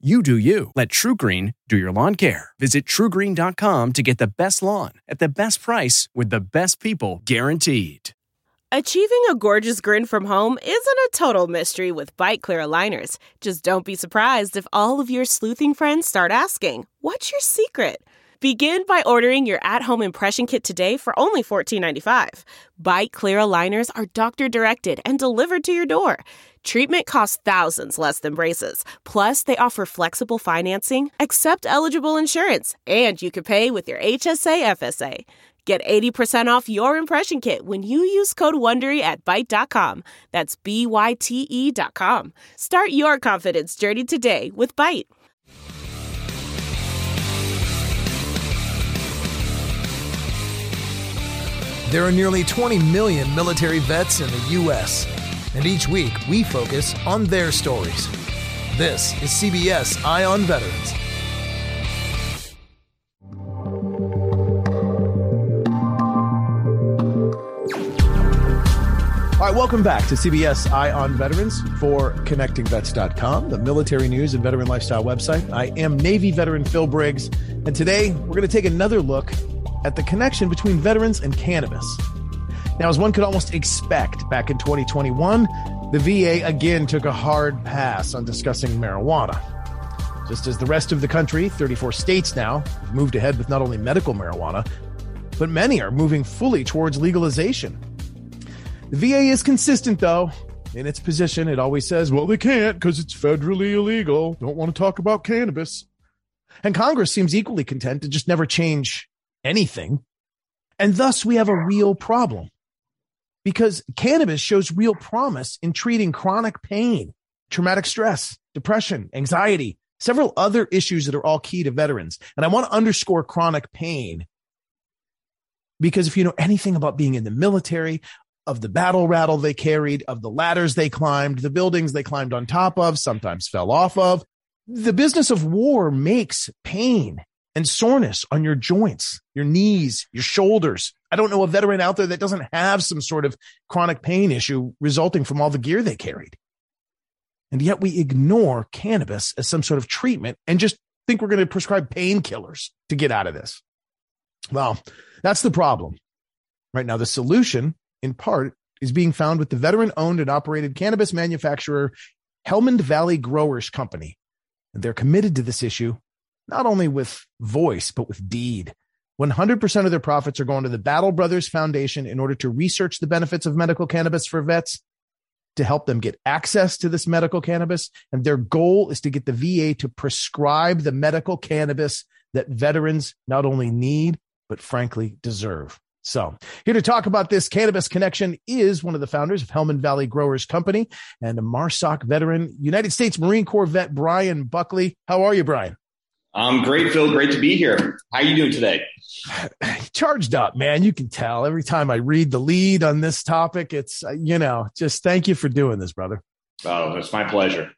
You do you. Let TruGreen do your lawn care. Visit trugreen.com to get the best lawn at the best price with the best people guaranteed. Achieving a gorgeous grin from home isn't a total mystery with Byte Clear aligners. Just don't be surprised if all of your sleuthing friends start asking, What's your secret? Begin by ordering your at home impression kit today for only $14.95. Byte Clear aligners are doctor directed and delivered to your door. Treatment costs thousands less than braces. Plus, they offer flexible financing, accept eligible insurance, and you can pay with your HSA FSA. Get 80% off your impression kit when you use code WONDERY at Byte.com. That's B-Y-T-E dot com. Start your confidence journey today with Byte. There are nearly 20 million military vets in the U.S., and each week we focus on their stories. This is CBS Eye on Veterans. All right, welcome back to CBS Eye on Veterans for ConnectingVets.com, the military news and veteran lifestyle website. I am Navy veteran Phil Briggs, and today we're going to take another look at the connection between veterans and cannabis. Now, as one could almost expect, back in 2021, the VA again took a hard pass on discussing marijuana. Just as the rest of the country, 34 states now, have moved ahead with not only medical marijuana, but many are moving fully towards legalization. The VA is consistent, though, in its position. It always says, well, they can't because it's federally illegal. Don't want to talk about cannabis. And Congress seems equally content to just never change anything. And thus, we have a real problem because cannabis shows real promise in treating chronic pain, traumatic stress, depression, anxiety, several other issues that are all key to veterans. And I want to underscore chronic pain because if you know anything about being in the military, of the battle rattle they carried, of the ladders they climbed, the buildings they climbed on top of, sometimes fell off of. The business of war makes pain and soreness on your joints, your knees, your shoulders. I don't know a veteran out there that doesn't have some sort of chronic pain issue resulting from all the gear they carried. And yet we ignore cannabis as some sort of treatment and just think we're going to prescribe painkillers to get out of this. Well, that's the problem. Right now, the solution in part, is being found with the veteran owned and operated cannabis manufacturer Helmand Valley Growers Company. And they're committed to this issue, not only with voice, but with deed. 100% of their profits are going to the Battle Brothers Foundation in order to research the benefits of medical cannabis for vets, to help them get access to this medical cannabis. And their goal is to get the VA to prescribe the medical cannabis that veterans not only need, but frankly deserve. So, here to talk about this cannabis connection is one of the founders of Helmand Valley Growers Company and a MARSOC veteran, United States Marine Corps vet Brian Buckley. How are you, Brian? I'm great, Phil. Great to be here. How are you doing today? Charged up, man. You can tell every time I read the lead on this topic. It's, uh, you know, just thank you for doing this, brother. Oh, it's my pleasure.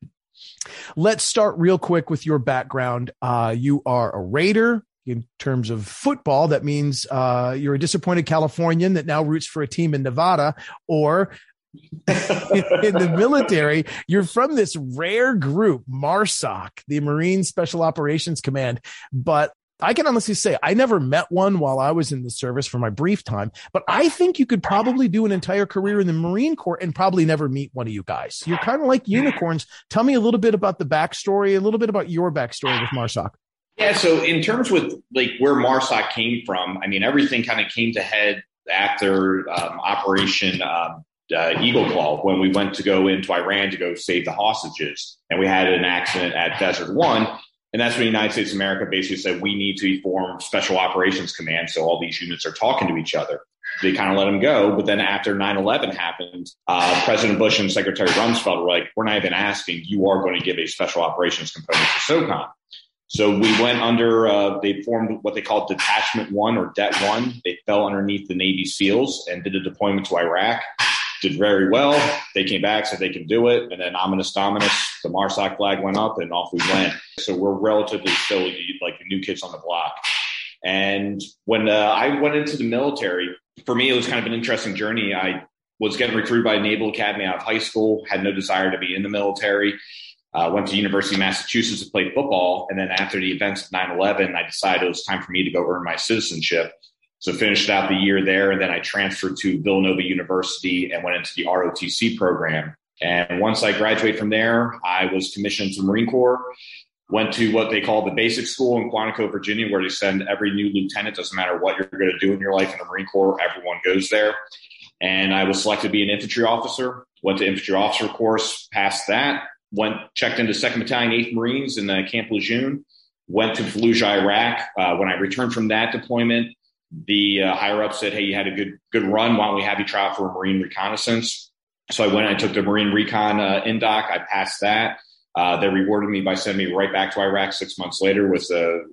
Let's start real quick with your background. Uh, you are a Raider, in terms of football, that means uh, you're a disappointed Californian that now roots for a team in Nevada, or in the military, you're from this rare group, MARSOC, the Marine Special Operations Command. But I can honestly say I never met one while I was in the service for my brief time, but I think you could probably do an entire career in the Marine Corps and probably never meet one of you guys. You're kind of like unicorns. Tell me a little bit about the backstory, a little bit about your backstory with MARSOC. Yeah, so in terms with like where MARSOC came from, I mean, everything kind of came to head after um, Operation um, uh, Eagle Claw when we went to go into Iran to go save the hostages, and we had an accident at Desert One. And that's when the United States of America basically said, we need to form special operations command. So all these units are talking to each other. They kind of let them go. But then after 9 11 happened, uh, President Bush and Secretary Rumsfeld were like, we're not even asking. You are going to give a special operations component to SOCOM. So we went under, uh, they formed what they called Detachment One or Det One. They fell underneath the Navy SEALs and did a deployment to Iraq did very well. They came back, said they can do it. And then ominous dominus, the MARSOC flag went up and off we went. So we're relatively still like the new kids on the block. And when uh, I went into the military, for me, it was kind of an interesting journey. I was getting recruited by Naval Academy out of high school, had no desire to be in the military. Uh, went to University of Massachusetts to play football. And then after the events of 9 11, I decided it was time for me to go earn my citizenship. So finished out the year there, and then I transferred to Villanova University and went into the ROTC program. And once I graduated from there, I was commissioned to Marine Corps. Went to what they call the basic school in Quantico, Virginia, where they send every new lieutenant. Doesn't matter what you're going to do in your life in the Marine Corps, everyone goes there. And I was selected to be an infantry officer. Went to infantry officer course, passed that. Went checked into Second Battalion, Eighth Marines in uh, Camp Lejeune. Went to Fallujah, Iraq. Uh, when I returned from that deployment, the uh, higher up said, "Hey, you had a good good run. Why don't we have you try out for a Marine reconnaissance?" So I went. I took the Marine Recon uh, indoc. I passed that. Uh, they rewarded me by sending me right back to Iraq six months later with the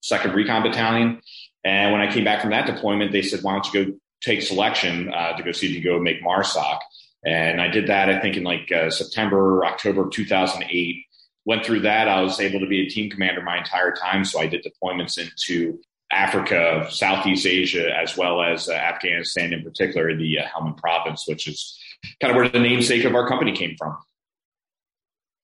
second Recon Battalion. And when I came back from that deployment, they said, "Why don't you go take selection uh, to go see if you go make MARSOC?" And I did that. I think in like uh, September, October of 2008 went through that. I was able to be a team commander my entire time. So I did deployments into Africa, Southeast Asia, as well as uh, Afghanistan, in particular, the uh, Helmand province, which is kind of where the namesake of our company came from.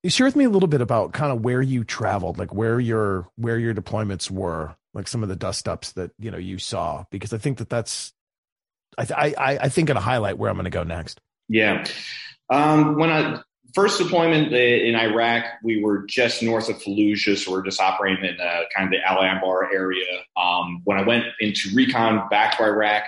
You share with me a little bit about kind of where you traveled, like where your where your deployments were, like some of the dust ups that you know you saw, because I think that that's, I I I think going to highlight where I'm going to go next. Yeah, um, when I first deployment in Iraq, we were just north of Fallujah, so we're just operating in uh, kind of the Al Anbar area. Um, when I went into recon back to Iraq,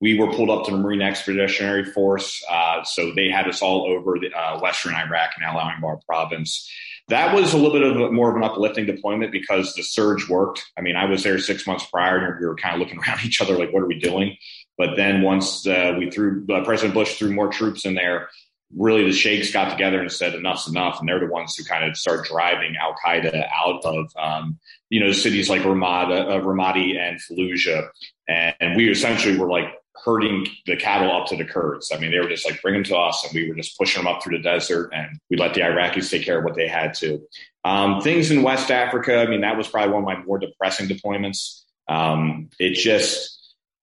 we were pulled up to the Marine Expeditionary Force, uh, so they had us all over the uh, western Iraq and Al Anbar province. That was a little bit of a, more of an uplifting deployment because the surge worked. I mean, I was there six months prior, and we were kind of looking around each other like, "What are we doing?" But then once uh, we threw uh, President Bush threw more troops in there, really the sheikhs got together and said enough's enough, and they're the ones who kind of start driving Al Qaeda out of um, you know cities like Ramada, uh, Ramadi and Fallujah, and, and, we essentially were like herding the cattle up to the Kurds. I mean, they were just like bring them to us, and we were just pushing them up through the desert, and we let the Iraqis take care of what they had to. Um, things in West Africa, I mean, that was probably one of my more depressing deployments. Um, it just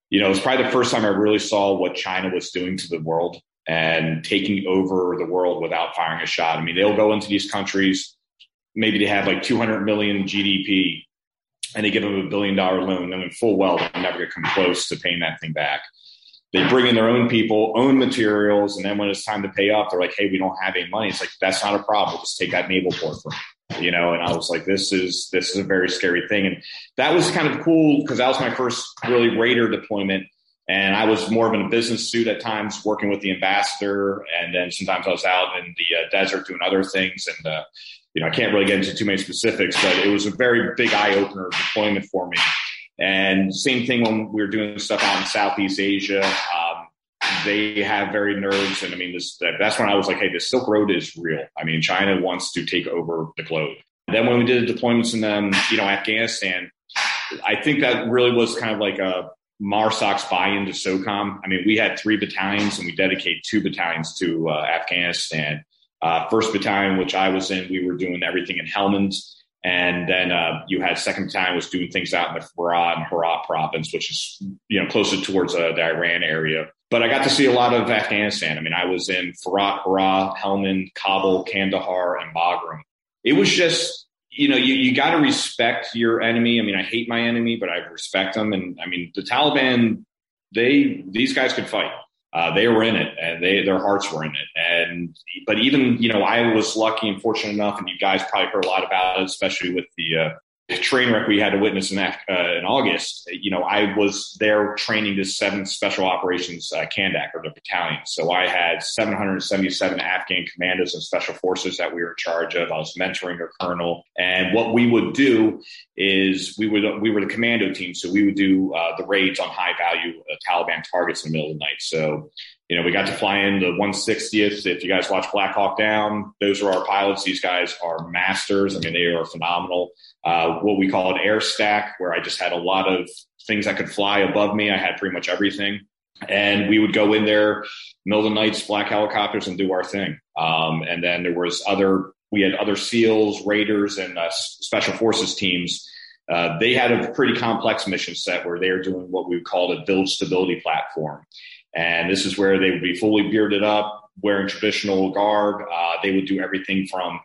you know, it was probably the first time I really saw what China was doing to the world and taking over the world without firing a shot. I mean, they'll go into these countries, maybe they have like 200 million GDP, and they give them a billion dollar loan, knowing full well they're never going to come close to paying that thing back. They bring in their own people, own materials, and then when it's time to pay off, they're like, "Hey, we don't have any money." It's like that's not a problem. We'll just take that naval port from you know. And I was like, "This is this is a very scary thing," and that was kind of cool because that was my first really Raider deployment and I was more of in a business suit at times, working with the ambassador, and then sometimes I was out in the uh, desert doing other things. And uh, you know, I can't really get into too many specifics, but it was a very big eye opener deployment for me. And same thing when we were doing stuff out in Southeast Asia. Um, they have very nerves, and I mean, this that's when I was like, hey, the Silk Road is real. I mean, China wants to take over the globe. Then when we did the deployments in um, you know Afghanistan, I think that really was kind of like a MARSOC's buy into SOCOM. I mean, we had three battalions and we dedicated two battalions to uh, Afghanistan. Uh, first battalion, which I was in, we were doing everything in Helmand. And then uh, you had second battalion was doing things out in the Farah and Herat province, which is you know closer towards uh, the Iran area. But I got to see a lot of Afghanistan. I mean, I was in Farah, Herat, Helmand, Kabul, Kandahar, and Bagram. It was just you know, you, you got to respect your enemy. I mean, I hate my enemy, but I respect them. And I mean, the Taliban, they, these guys could fight. Uh, they were in it and they, their hearts were in it. And, but even, you know, I was lucky and fortunate enough, and you guys probably heard a lot about it, especially with the, uh, train wreck we had to witness in, uh, in August, you know, I was there training the 7th Special Operations uh, Kandak or the battalion. So I had 777 Afghan commandos and special forces that we were in charge of. I was mentoring a colonel. And what we would do is we would, we were the commando team. So we would do uh, the raids on high value uh, Taliban targets in the middle of the night. So you know, we got to fly in the 160th. If you guys watch Black Hawk Down, those are our pilots. These guys are masters. I mean, they are phenomenal. Uh, what we call an air stack, where I just had a lot of things that could fly above me. I had pretty much everything. And we would go in there, middle of the nights, black helicopters, and do our thing. Um, and then there was other, we had other SEALs, Raiders, and uh, Special Forces teams. Uh, they had a pretty complex mission set where they were doing what we would call a village stability platform. And this is where they would be fully bearded up, wearing traditional garb. Uh, they would do everything from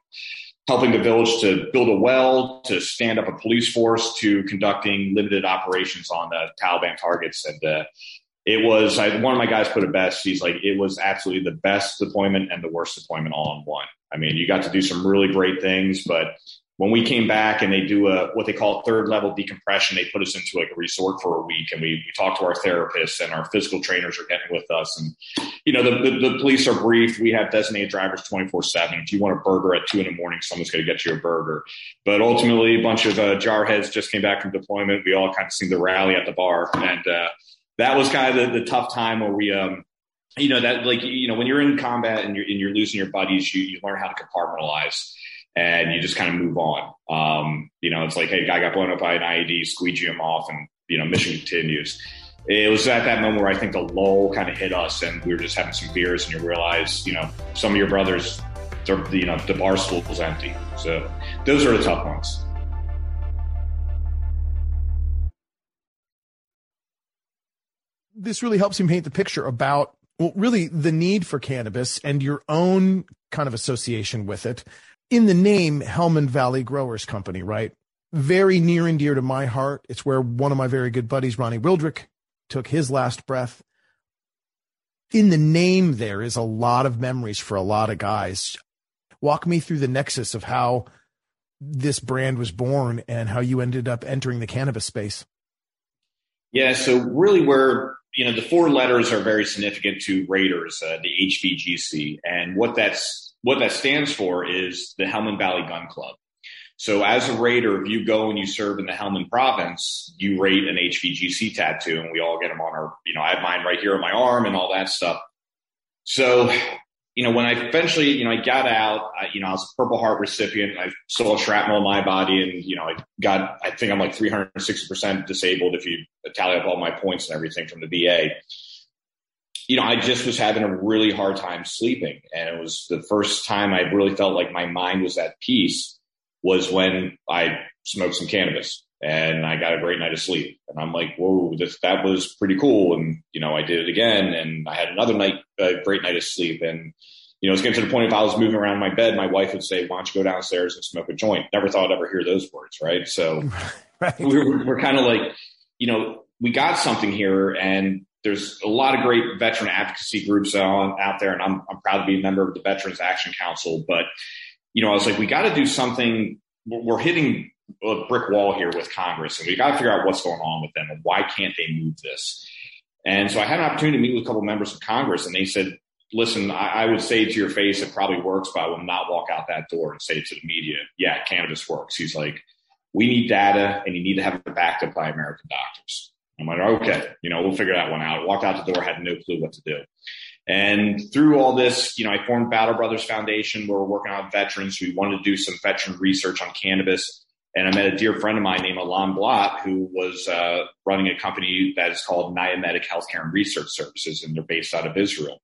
helping the village to build a well, to stand up a police force, to conducting limited operations on the Taliban targets. And uh, it was I, one of my guys put it best. He's like, it was absolutely the best deployment and the worst deployment all in one. I mean, you got to do some really great things, but when we came back and they do a what they call third level decompression, they put us into like a resort for a week, and we, we talk to our therapists and our physical trainers are getting with us. And you know, the, the, the police are briefed. We have designated drivers twenty four seven. If you want a burger at two in the morning, someone's going to get you a burger. But ultimately, a bunch of uh, jarheads just came back from deployment. We all kind of seemed to rally at the bar, and uh, that was kind of the, the tough time where we. Um, you know that like you know when you're in combat and you're and you're losing your buddies you you learn how to compartmentalize and you just kind of move on. Um, you know, it's like, hey, guy got blown up by an IED, squeegee him off, and you know, mission continues. It was at that moment where I think the lull kind of hit us, and we were just having some beers, and you realize, you know, some of your brothers, you know, the bar stool was empty. So those are the tough ones. This really helps me paint the picture about well, really the need for cannabis and your own kind of association with it in the name Helmand Valley Growers Company, right? Very near and dear to my heart. It's where one of my very good buddies, Ronnie Wildrick, took his last breath. In the name, there is a lot of memories for a lot of guys. Walk me through the nexus of how this brand was born and how you ended up entering the cannabis space. Yeah, so really, where you know the four letters are very significant to Raiders, uh, the HVGC, and what that's what that stands for is the Helmand Valley Gun Club. So as a raider, if you go and you serve in the Helmand province, you rate an HVGC tattoo and we all get them on our, you know, I have mine right here on my arm and all that stuff. So, you know, when I eventually, you know, I got out, I, you know, I was a Purple Heart recipient. I saw shrapnel in my body and, you know, I got, I think I'm like 360% disabled if you tally up all my points and everything from the VA you know, I just was having a really hard time sleeping. And it was the first time I really felt like my mind was at peace was when I smoked some cannabis and I got a great night of sleep. And I'm like, whoa, this, that was pretty cool. And, you know, I did it again and I had another night, a great night of sleep. And, you know, it's getting to the point if I was moving around my bed, my wife would say, why don't you go downstairs and smoke a joint? Never thought I'd ever hear those words. Right. So right. we're, we're kind of like, you know, we got something here and there's a lot of great veteran advocacy groups out, out there, and I'm, I'm proud to be a member of the Veterans Action Council. But you know, I was like, we got to do something. We're hitting a brick wall here with Congress, and we got to figure out what's going on with them and why can't they move this. And so I had an opportunity to meet with a couple of members of Congress, and they said, "Listen, I, I would say to your face, it probably works, but I will not walk out that door and say to the media, yeah, cannabis works." He's like, "We need data, and you need to have it backed up by American doctors." I'm like, okay, you know, we'll figure that one out. Walked out the door, had no clue what to do. And through all this, you know, I formed Battle Brothers Foundation where we're working on veterans. We wanted to do some veteran research on cannabis. And I met a dear friend of mine named Alan Blott, who was uh, running a company that is called Niamedic Healthcare and Research Services, and they're based out of Israel.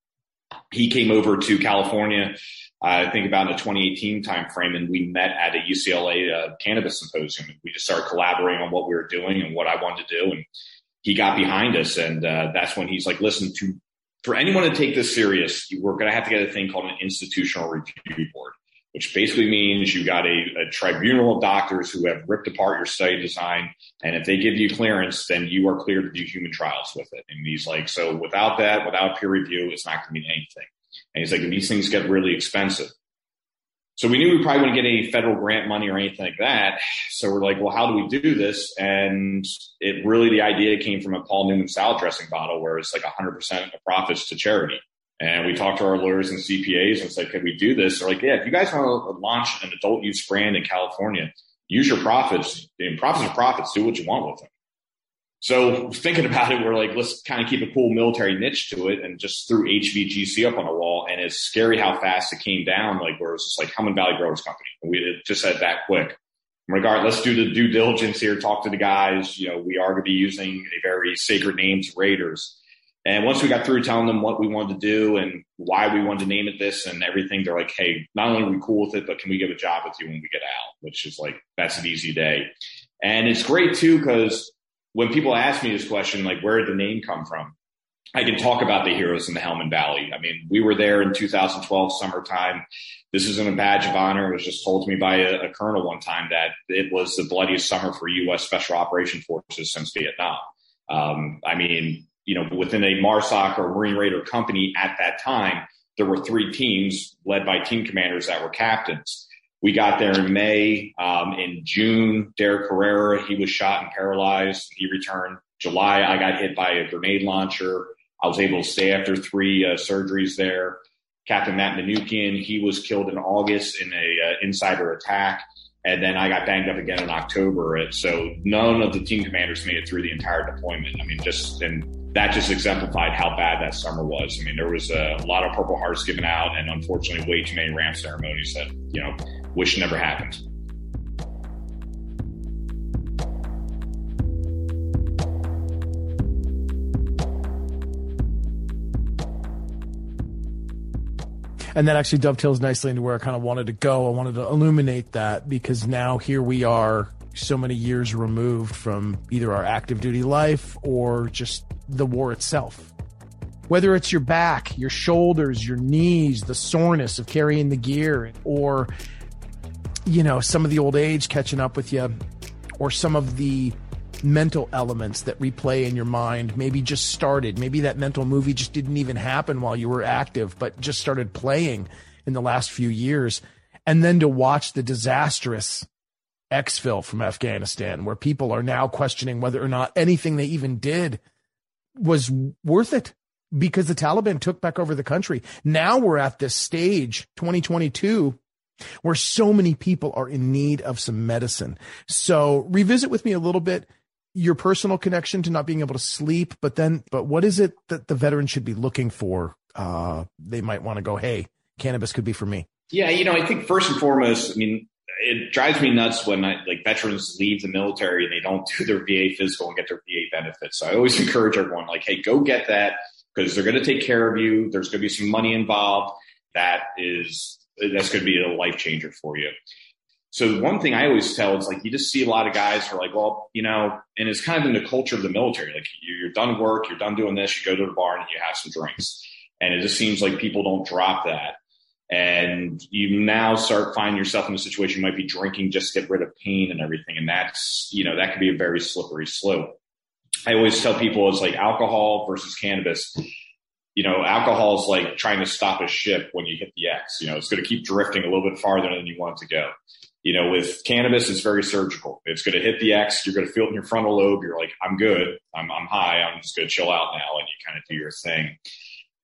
He came over to California, I think about in the 2018 timeframe, and we met at a UCLA uh, cannabis symposium. We just started collaborating on what we were doing and what I wanted to do. And he got behind us, and uh, that's when he's like, "Listen, to for anyone to take this serious, we're going to have to get a thing called an institutional review board." Which basically means you got a, a tribunal of doctors who have ripped apart your study design, and if they give you clearance, then you are cleared to do human trials with it. And he's like, so without that, without peer review, it's not going to mean anything. And he's like, these things get really expensive. So we knew we probably wouldn't get any federal grant money or anything like that. So we're like, well, how do we do this? And it really, the idea came from a Paul Newman salad dressing bottle where it's like 100% of profits to charity. And we talked to our lawyers and CPAs and said, could we do this? They're like, yeah, if you guys want to launch an adult use brand in California, use your profits and profits are profits. Do what you want with them. So thinking about it, we're like, let's kind of keep a cool military niche to it and just threw HVGC up on a wall. And it's scary how fast it came down. Like where it was just like Helmand Valley Growers Company. We just said that quick. Regard, let's do the due diligence here, talk to the guys. You know, we are going to be using a very sacred name to Raiders. And once we got through telling them what we wanted to do and why we wanted to name it this and everything, they're like, hey, not only are we cool with it, but can we get a job with you when we get out? Which is like, that's an easy day. And it's great too, because when people ask me this question, like, where did the name come from? I can talk about the heroes in the Helmand Valley. I mean, we were there in 2012 summertime. This isn't a badge of honor. It was just told to me by a, a colonel one time that it was the bloodiest summer for U.S. Special Operation Forces since Vietnam. Um, I mean, you know, within a MARSOC or Marine Raider company at that time, there were three teams led by team commanders that were captains. We got there in May. Um, in June, Derek Herrera, he was shot and paralyzed. He returned. July, I got hit by a grenade launcher. I was able to stay after three uh, surgeries there. Captain Matt Manoukian, he was killed in August in a uh, insider attack. And then I got banged up again in October. So none of the team commanders made it through the entire deployment. I mean, just, and that just exemplified how bad that summer was. I mean, there was a, lot of Purple Hearts given out and unfortunately way too many ramp ceremonies that, you know, wish never happened. And that actually dovetails nicely into where I kind of wanted to go. I wanted to illuminate that because now here we are so many years removed from either our active duty life or just the war itself. Whether it's your back, your shoulders, your knees, the soreness of carrying the gear, or you know, some of the old age catching up with you, or some of the mental elements that replay in your mind maybe just started. Maybe that mental movie just didn't even happen while you were active, but just started playing in the last few years. And then to watch the disastrous exfil from Afghanistan, where people are now questioning whether or not anything they even did was worth it because the Taliban took back over the country. Now we're at this stage, 2022, where so many people are in need of some medicine. So revisit with me a little bit your personal connection to not being able to sleep, but then, but what is it that the veteran should be looking for? Uh, they might want to go, Hey, cannabis could be for me. Yeah. You know, I think first and foremost, I mean, it drives me nuts when I, like veterans leave the military and they don't do their VA physical and get their VA benefits. So I always encourage everyone like, Hey, go get that because they're going to take care of you. There's going to be some money involved. That is that's going to be a life changer for you. So one thing I always tell is like you just see a lot of guys who are like, well, you know, and it's kind of in the culture of the military. Like you're done work, you're done doing this, you go to the bar and you have some drinks, and it just seems like people don't drop that. And you now start finding yourself in a situation you might be drinking just to get rid of pain and everything, and that's you know that could be a very slippery slope. I always tell people it's like alcohol versus cannabis you know, alcohol is like trying to stop a ship when you hit the X. You know, it's going to keep drifting a little bit farther than you want it to go. You know, with cannabis, it's very surgical. It's going to hit the X. You're going to feel it in your frontal lobe. You're like, I'm good. I'm, I'm high. I'm just going to chill out now. And you kind of do your thing.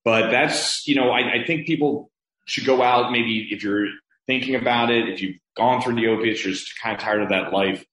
But that's, you know, I, I think people should go out. Maybe if you're thinking about it, if you've gone through the opiates, you're just kind of tired of that life,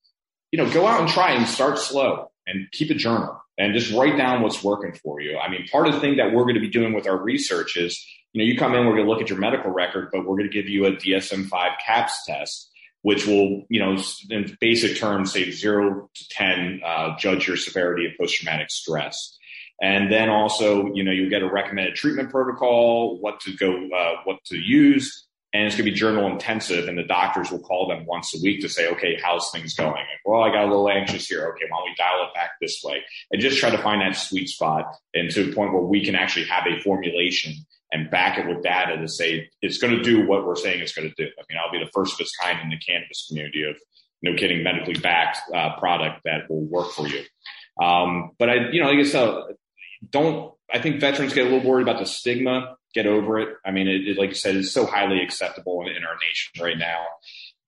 you know, go out and try and start slow and keep a journal and just write down what's working for you. I mean, part of the thing that we're going to be doing with our research is, you know, you come in, we're going to look at your medical record, but we're going to give you a DSM-5 CAPS test, which will, you know, in basic terms, say zero to 10, uh, judge your severity of post-traumatic stress. And then also, you know, you get a recommended treatment protocol, what to go, uh, what to use, and it's going to be journal intensive and the doctors will call them once a week to say okay how's things going? Like, well i got a little anxious here. Okay why don't we dial it back this way? And just try to find that sweet spot and to the point where we can actually have a formulation and back it with data to say it's going to do what we're saying it's going to do i mean i'll be the first of its kind in the cannabis community of no kidding medically backed uh, product that will work for you um, but i you know i guess uh, don't i think veterans get a little worried about the stigma get over it. I mean, it, it, like you said, it's so highly acceptable in, in, our nation right now.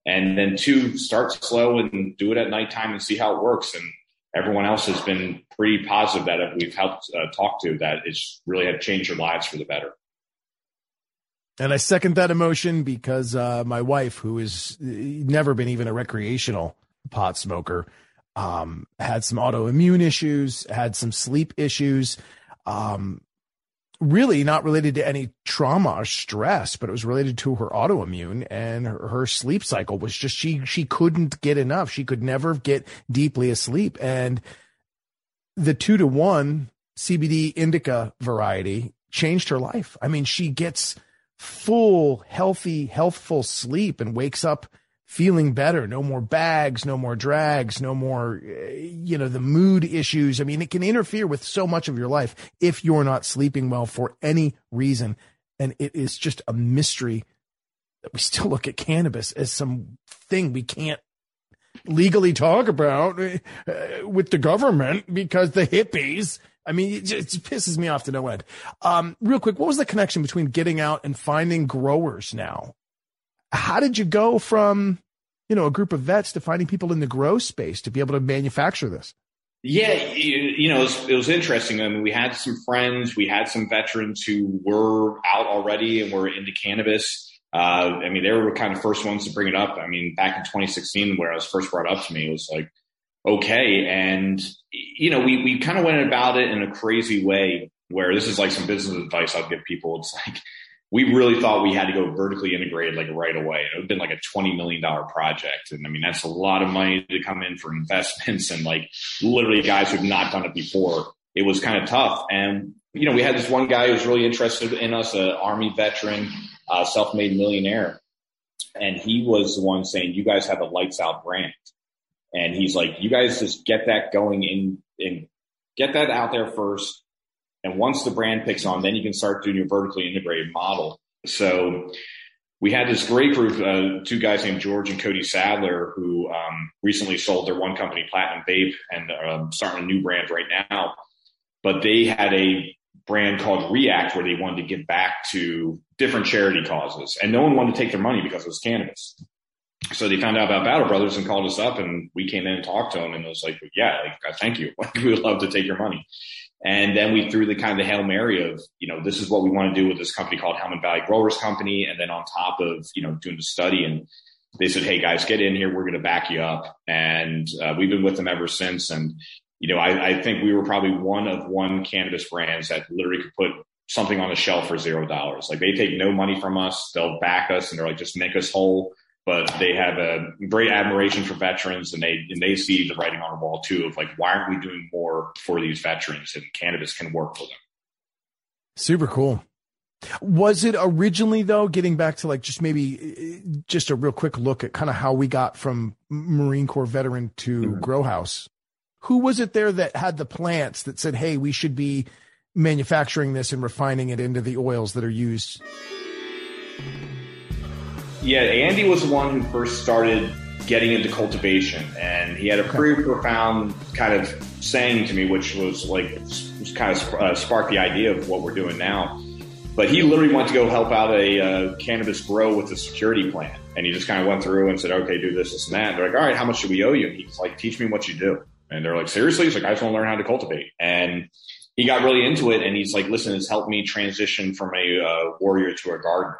And then two, start slow and do it at nighttime and see how it works. And everyone else has been pretty positive that we've helped uh, talk to that it's really had changed their lives for the better. And I second that emotion because uh, my wife, who has never been even a recreational pot smoker, um, had some autoimmune issues, had some sleep issues, um, really not related to any trauma or stress, but it was related to her autoimmune and her, her sleep cycle was just she she couldn't get enough. She could never get deeply asleep, and the two to one CBD indica variety changed her life. I mean, she gets full, healthy, healthful sleep and wakes up feeling better. No more bags, no more drags, no more, you know, the mood issues. I mean, it can interfere with so much of your life if you're not sleeping well for any reason. And it is just a mystery that we still look at cannabis as some thing we can't legally talk about uh, with the government because the hippies. I mean, it just pisses me off to no end. Um, real quick, what was the connection between getting out and finding growers now? how did you go from, you know, a group of vets to finding people in the grow space to be able to manufacture this? Yeah, you, you know, it was, it was, interesting. I mean, we had some friends, we had some veterans who were out already and were into cannabis. Uh, I mean, they were kind of first ones to bring it up. I mean, back in 2016, where I was first brought up to me, it was like, okay. And, you know, we, we kind of went about it in a crazy way where this is like some business advice I'll give people. It's like, we really thought we had to go vertically integrated like right away. It would have been like a $20 million project. And I mean, that's a lot of money to come in for investments and like literally guys who've not done it before. It was kind of tough. And, you know, we had this one guy who was really interested in us, an army veteran, uh, self-made millionaire. And he was the one saying, you guys have a lights out brand. And he's like, you guys just get that going in and get that out there first and once the brand picks on, then you can start doing your vertically integrated model. So we had this great group, uh, two guys named George and Cody Sadler, who um, recently sold their one company, Platinum Vape, and um, starting a new brand right now. But they had a brand called React where they wanted to give back to different charity causes, and no one wanted to take their money because it was cannabis. So they found out about Battle Brothers and called us up, and we came in and talked to them, and it was like, "Yeah, like, thank you. Like, we would love to take your money." And then we threw the kind of the Hail Mary of, you know, this is what we want to do with this company called Helmand Valley Growers Company. And then on top of, you know, doing the study and they said, Hey guys, get in here. We're going to back you up. And uh, we've been with them ever since. And, you know, I, I think we were probably one of one cannabis brands that literally could put something on the shelf for zero dollars. Like they take no money from us. They'll back us and they're like, just make us whole but they have a great admiration for veterans and they and they see the writing on the wall too of like why aren't we doing more for these veterans and cannabis can work for them? Super cool. Was it originally though getting back to like just maybe just a real quick look at kind of how we got from marine corps veteran to mm-hmm. grow house? Who was it there that had the plants that said hey we should be manufacturing this and refining it into the oils that are used yeah, Andy was the one who first started getting into cultivation, and he had a pretty profound kind of saying to me, which was like was kind of uh, sparked the idea of what we're doing now. But he literally went to go help out a uh, cannabis grow with a security plan, and he just kind of went through and said, "Okay, do this, this, and that." And they're like, "All right, how much do we owe you?" And he's like, "Teach me what you do." And they're like, "Seriously?" He's like, "I just want to learn how to cultivate." And he got really into it, and he's like, "Listen, it's helped me transition from a uh, warrior to a gardener."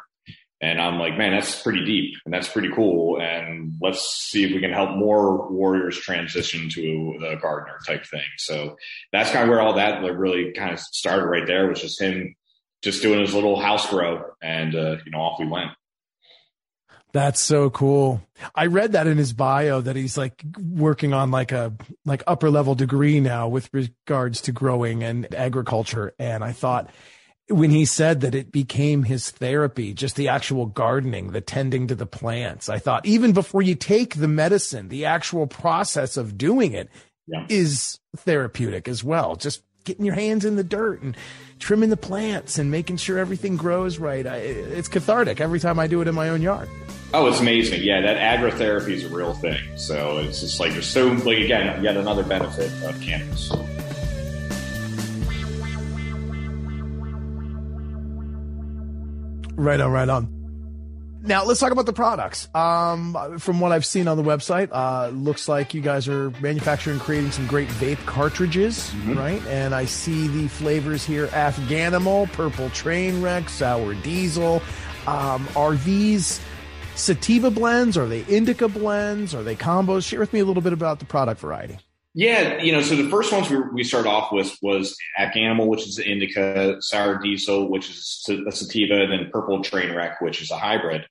And I'm like, man, that's pretty deep and that's pretty cool. And let's see if we can help more warriors transition to the gardener type thing. So that's kind of where all that like really kind of started right there was just him just doing his little house grow and, uh, you know, off we went. That's so cool. I read that in his bio that he's like working on like a like upper level degree now with regards to growing and agriculture. And I thought when he said that it became his therapy, just the actual gardening, the tending to the plants. I thought even before you take the medicine, the actual process of doing it yeah. is therapeutic as well. Just getting your hands in the dirt and trimming the plants and making sure everything grows right. I, it's cathartic every time I do it in my own yard. Oh, it's amazing. Yeah, that agrotherapy is a real thing. So it's just like there's so like again, yet another benefit of cannabis. Right on, right on. Now let's talk about the products. Um, from what I've seen on the website, uh, looks like you guys are manufacturing, creating some great vape cartridges, mm-hmm. right? And I see the flavors here: Afghanimal, Purple Train Wreck, Sour Diesel. Um, are these sativa blends? Are they indica blends? Are they combos? Share with me a little bit about the product variety. Yeah, you know, so the first ones we, we started off with was Afghanimal, which is indica, Sour Diesel, which is a sativa, and then Purple Train Wreck, which is a hybrid.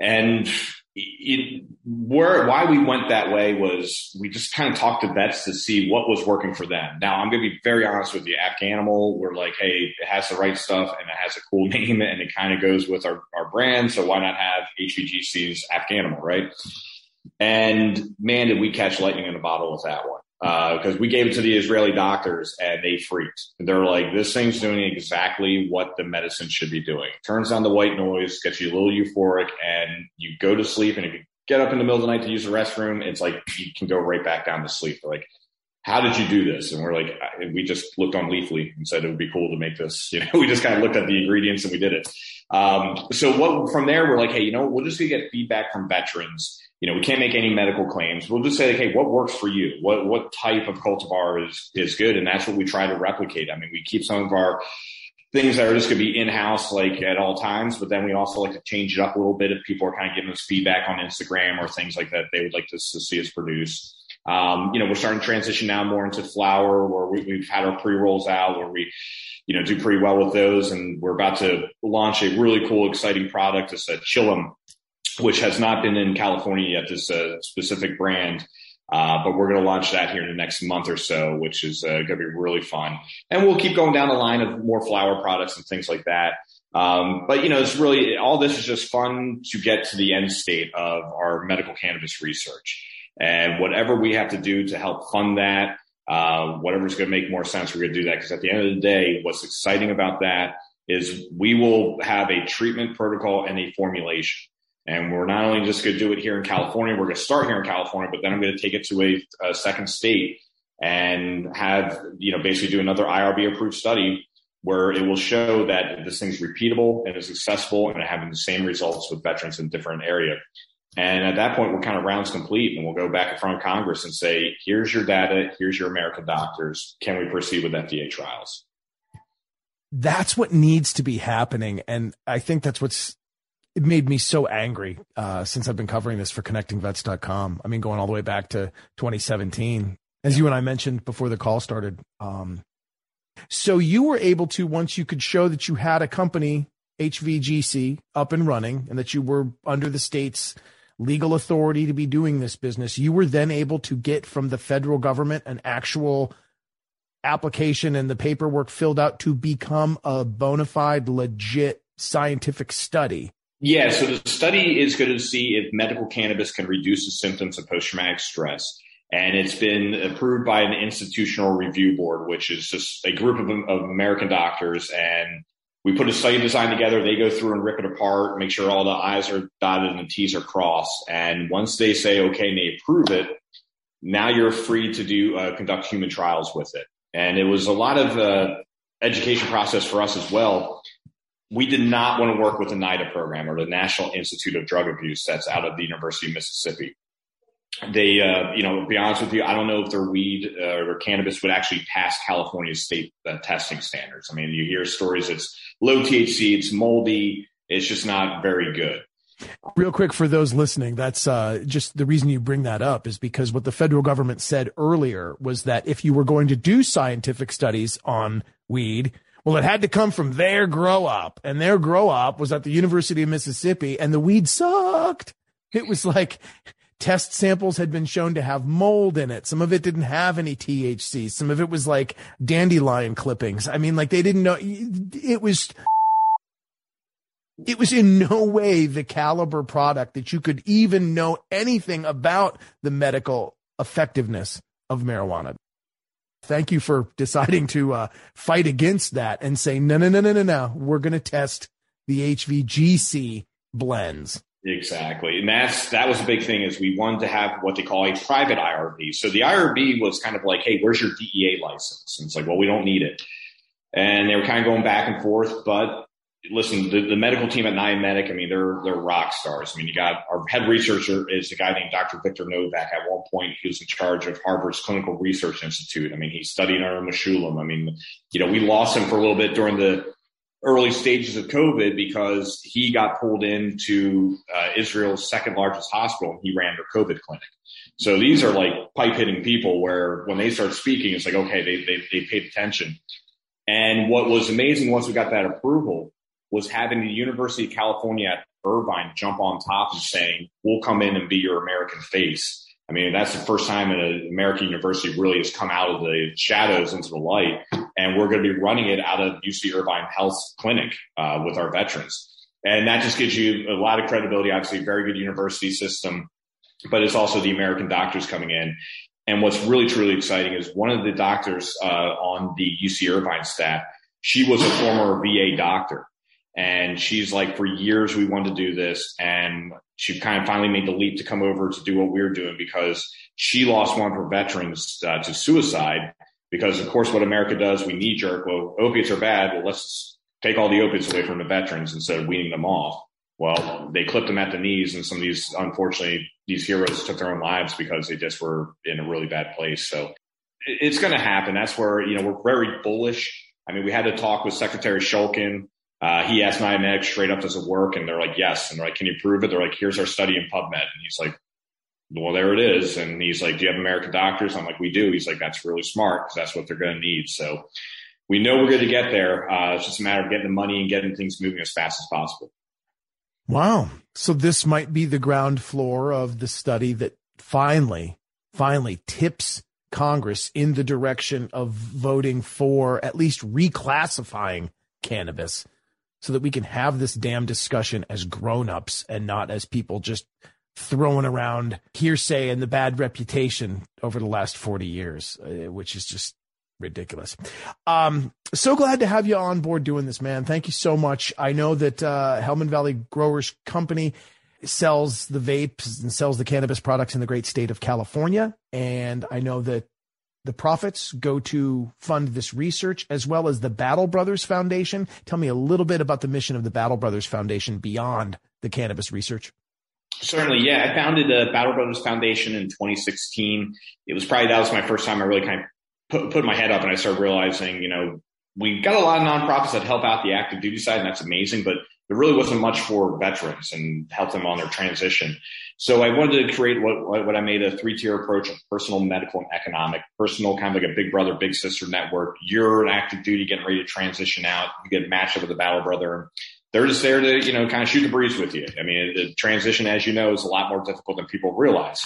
And it, where why we went that way was we just kind of talked to vets to see what was working for them. Now I'm going to be very honest with you. Afghanimal, we're like, hey, it has the right stuff and it has a cool name and it kind of goes with our, our brand. So why not have HVGC's Afghanimal, right? And man, did we catch lightning in a bottle with that one because uh, we gave it to the Israeli doctors and they freaked. They're like, this thing's doing exactly what the medicine should be doing. Turns on the white noise, gets you a little euphoric, and you go to sleep. And if you get up in the middle of the night to use the restroom, it's like you can go right back down to sleep. They're like, how did you do this? And we're like, we just looked on Leafly and said it would be cool to make this. You know, we just kind of looked at the ingredients and we did it. Um, so what from there, we're like, hey, you know, we'll just get feedback from veterans you know, we can't make any medical claims. We'll just say, okay, what works for you? What what type of cultivar is is good? And that's what we try to replicate. I mean, we keep some of our things that are just going to be in house, like at all times, but then we also like to change it up a little bit if people are kind of giving us feedback on Instagram or things like that they would like to, to see us produce. Um, you know, we're starting to transition now more into flower, where we, have had our pre rolls out, where we, you know, do pretty well with those, and we're about to launch a really cool, exciting product. It's a Chillum which has not been in California yet, this uh, specific brand. Uh, but we're going to launch that here in the next month or so, which is uh, going to be really fun. And we'll keep going down the line of more flower products and things like that. Um, but you know, it's really all this is just fun to get to the end state of our medical cannabis research, and whatever we have to do to help fund that, uh, whatever's going to make more sense, we're going to do that. Because at the end of the day, what's exciting about that is we will have a treatment protocol and a formulation. And we're not only just going to do it here in California, we're going to start here in California, but then I'm going to take it to a, a second state and have, you know, basically do another IRB approved study where it will show that this thing's repeatable and is accessible and having the same results with veterans in different area. And at that point, we're kind of rounds complete and we'll go back in front of Congress and say, here's your data. Here's your American doctors. Can we proceed with FDA trials? That's what needs to be happening. And I think that's what's it made me so angry uh, since I've been covering this for connectingvets.com. I mean, going all the way back to 2017, as you and I mentioned before the call started. Um, so you were able to, once you could show that you had a company, HVGC, up and running, and that you were under the state's legal authority to be doing this business, you were then able to get from the federal government an actual application and the paperwork filled out to become a bona fide, legit scientific study yeah, so the study is going to see if medical cannabis can reduce the symptoms of post traumatic stress. And it's been approved by an institutional review board, which is just a group of, of American doctors. And we put a study design together. They go through and rip it apart, make sure all the I's are dotted and the T's are crossed. And once they say, okay, and they approve it, now you're free to do uh, conduct human trials with it. And it was a lot of uh, education process for us as well we did not want to work with the NIDA program or the National Institute of Drug Abuse that's out of the University of Mississippi. They, uh, you know, be honest with you, I don't know if their weed uh, or cannabis would actually pass California's state uh, testing standards. I mean, you hear stories it's low THC, it's moldy, it's just not very good. Real quick for those listening, that's uh, just the reason you bring that up is because what the federal government said earlier was that if you were going to do scientific studies on weed, well, it had to come from their grow up, and their grow up was at the University of Mississippi, and the weed sucked. It was like test samples had been shown to have mold in it. Some of it didn't have any THC. Some of it was like dandelion clippings. I mean, like they didn't know it was. It was in no way the caliber product that you could even know anything about the medical effectiveness of marijuana. Thank you for deciding to uh, fight against that and say, no, no, no, no, no, no. We're going to test the HVGC blends. Exactly. And that's, that was a big thing is we wanted to have what they call a private IRB. So the IRB was kind of like, Hey, where's your DEA license? And it's like, well, we don't need it. And they were kind of going back and forth, but listen, the, the medical team at Niamedic, I mean, they're they're rock stars. I mean, you got our head researcher is a guy named Dr. Victor Novak. At one point, he was in charge of Harvard's Clinical Research Institute. I mean, he studied under Mechoulam. I mean, you know, we lost him for a little bit during the early stages of COVID because he got pulled into uh, Israel's second largest hospital and he ran their COVID clinic. So these are like pipe hitting people where when they start speaking, it's like, okay, they, they, they paid attention. And what was amazing once we got that approval was having the University of California at Irvine jump on top and saying, we'll come in and be your American face. I mean, that's the first time an American university really has come out of the shadows into the light. And we're going to be running it out of UC Irvine Health Clinic uh, with our veterans. And that just gives you a lot of credibility. Obviously, very good university system, but it's also the American doctors coming in. And what's really, truly exciting is one of the doctors uh, on the UC Irvine staff, she was a former VA doctor. And she's like, for years, we wanted to do this. And she kind of finally made the leap to come over to do what we were doing because she lost one of her veterans uh, to suicide. Because, of course, what America does, we knee jerk. Well, opiates are bad. Well, let's take all the opiates away from the veterans instead of weaning them off. Well, they clipped them at the knees, and some of these, unfortunately, these heroes took their own lives because they just were in a really bad place. So it's going to happen. That's where, you know, we're very bullish. I mean, we had to talk with Secretary Shulkin uh, he asked Niamedic straight up, does it work? And they're like, yes. And they're like, can you prove it? They're like, here's our study in PubMed. And he's like, well, there it is. And he's like, do you have American doctors? I'm like, we do. He's like, that's really smart because that's what they're going to need. So we know we're going to get there. Uh, it's just a matter of getting the money and getting things moving as fast as possible. Wow. So this might be the ground floor of the study that finally, finally tips Congress in the direction of voting for at least reclassifying cannabis so that we can have this damn discussion as grown-ups and not as people just throwing around hearsay and the bad reputation over the last 40 years, uh, which is just ridiculous. Um, so glad to have you on board doing this, man. Thank you so much. I know that uh, Helmand Valley Growers Company sells the vapes and sells the cannabis products in the great state of California. And I know that the profits go to fund this research as well as the Battle Brothers Foundation. Tell me a little bit about the mission of the Battle Brothers Foundation beyond the cannabis research. Certainly, yeah. I founded the Battle Brothers Foundation in 2016. It was probably that was my first time I really kind of put, put my head up and I started realizing, you know, we've got a lot of nonprofits that help out the active duty side, and that's amazing. But there really wasn't much for veterans and help them on their transition. So I wanted to create what, what I made a three tier approach of personal, medical, and economic. Personal, kind of like a big brother, big sister network. You're an active duty getting ready to transition out. You get matched up with a battle brother. They're just there to, you know, kind of shoot the breeze with you. I mean, the transition, as you know, is a lot more difficult than people realize.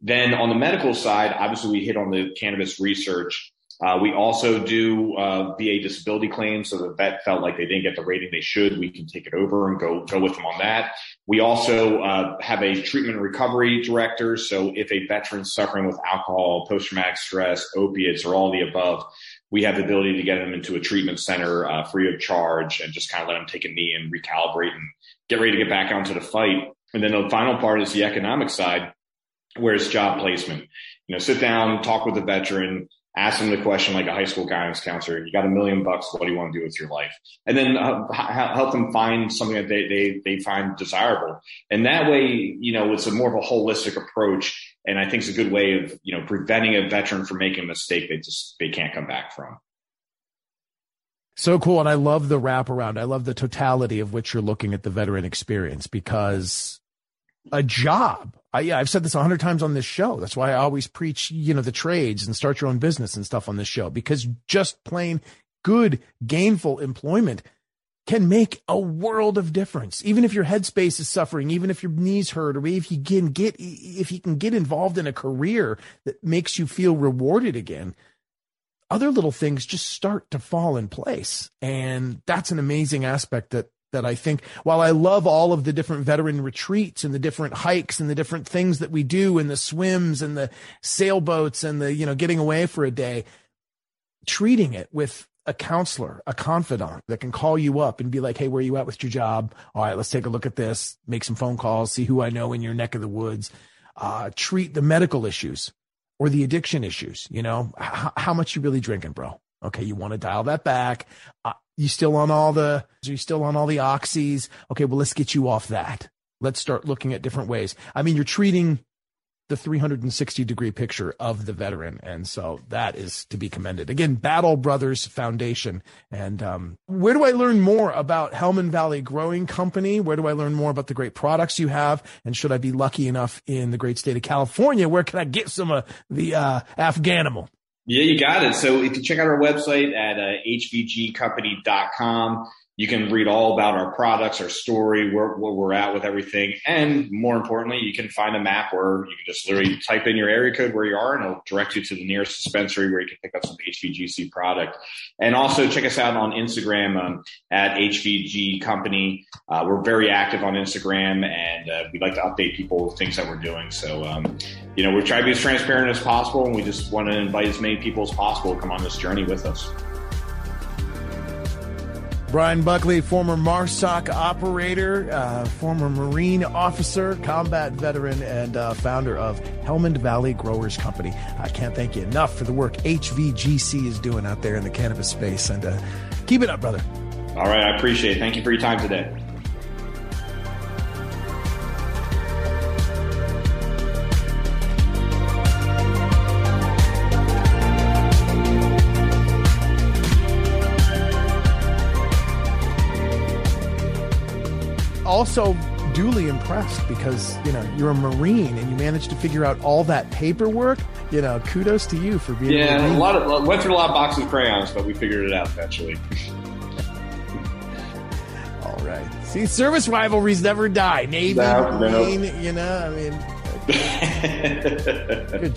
Then on the medical side, obviously we hit on the cannabis research uh, we also do uh, VA disability claims, so the vet felt like they didn't get the rating they should. We can take it over and go go with them on that. We also uh, have a treatment recovery director. So if a veteran's suffering with alcohol, post traumatic stress, opiates, or all the above, we have the ability to get them into a treatment center uh, free of charge and just kind of let them take a knee and recalibrate and get ready to get back onto the fight. And then the final part is the economic side, where it's job placement. You know, sit down, talk with the veteran ask them the question like a high school guidance counselor you got a million bucks what do you want to do with your life? And then uh, help them find something that they, they they find desirable. And that way you know it's a more of a holistic approach and i think it's a good way of you know preventing a veteran from making a mistake they just they can't come back from. So cool and i love the wraparound. I love the totality of which you're looking at the veteran experience because a job I, yeah, I've said this a hundred times on this show. That's why I always preach, you know, the trades and start your own business and stuff on this show because just plain good, gainful employment can make a world of difference. Even if your headspace is suffering, even if your knees hurt, or if you can get, if you can get involved in a career that makes you feel rewarded again, other little things just start to fall in place. And that's an amazing aspect that that I think while I love all of the different veteran retreats and the different hikes and the different things that we do and the swims and the sailboats and the, you know, getting away for a day, treating it with a counselor, a confidant that can call you up and be like, Hey, where are you at with your job? All right, let's take a look at this, make some phone calls, see who I know in your neck of the woods, uh, treat the medical issues or the addiction issues, you know, H- how much you really drinking, bro? Okay, you want to dial that back. Uh, you still on all the? Are you still on all the oxys? Okay, well let's get you off that. Let's start looking at different ways. I mean, you're treating the 360 degree picture of the veteran. And so that is to be commended. Again, Battle Brothers Foundation. And um, where do I learn more about Helmand Valley Growing Company? Where do I learn more about the great products you have? And should I be lucky enough in the great state of California, where can I get some of the uh, Afghanimal? Yeah, you got it. So if you check out our website at uh, hvgcompany.com, you can read all about our products, our story, where, where, we're at with everything. And more importantly, you can find a map where you can just literally type in your area code where you are and it'll direct you to the nearest dispensary where you can pick up some HVGC product. And also check us out on Instagram um, at HVG Company. Uh, we're very active on Instagram and uh, we like to update people with things that we're doing. So, um, you know, we try to be as transparent as possible and we just want to invite as many people as possible to come on this journey with us. Brian Buckley, former MARSOC operator, uh, former Marine officer, combat veteran, and uh, founder of Helmand Valley Growers Company. I can't thank you enough for the work HVGC is doing out there in the cannabis space. And uh, keep it up, brother. All right. I appreciate it. Thank you for your time today. Also duly impressed because you know you're a marine and you managed to figure out all that paperwork you know kudos to you for being yeah a, a lot of uh, went through a lot of boxes of crayons but we figured it out eventually. All right. See service rivalries never die. Navy no, marine no. you know i mean good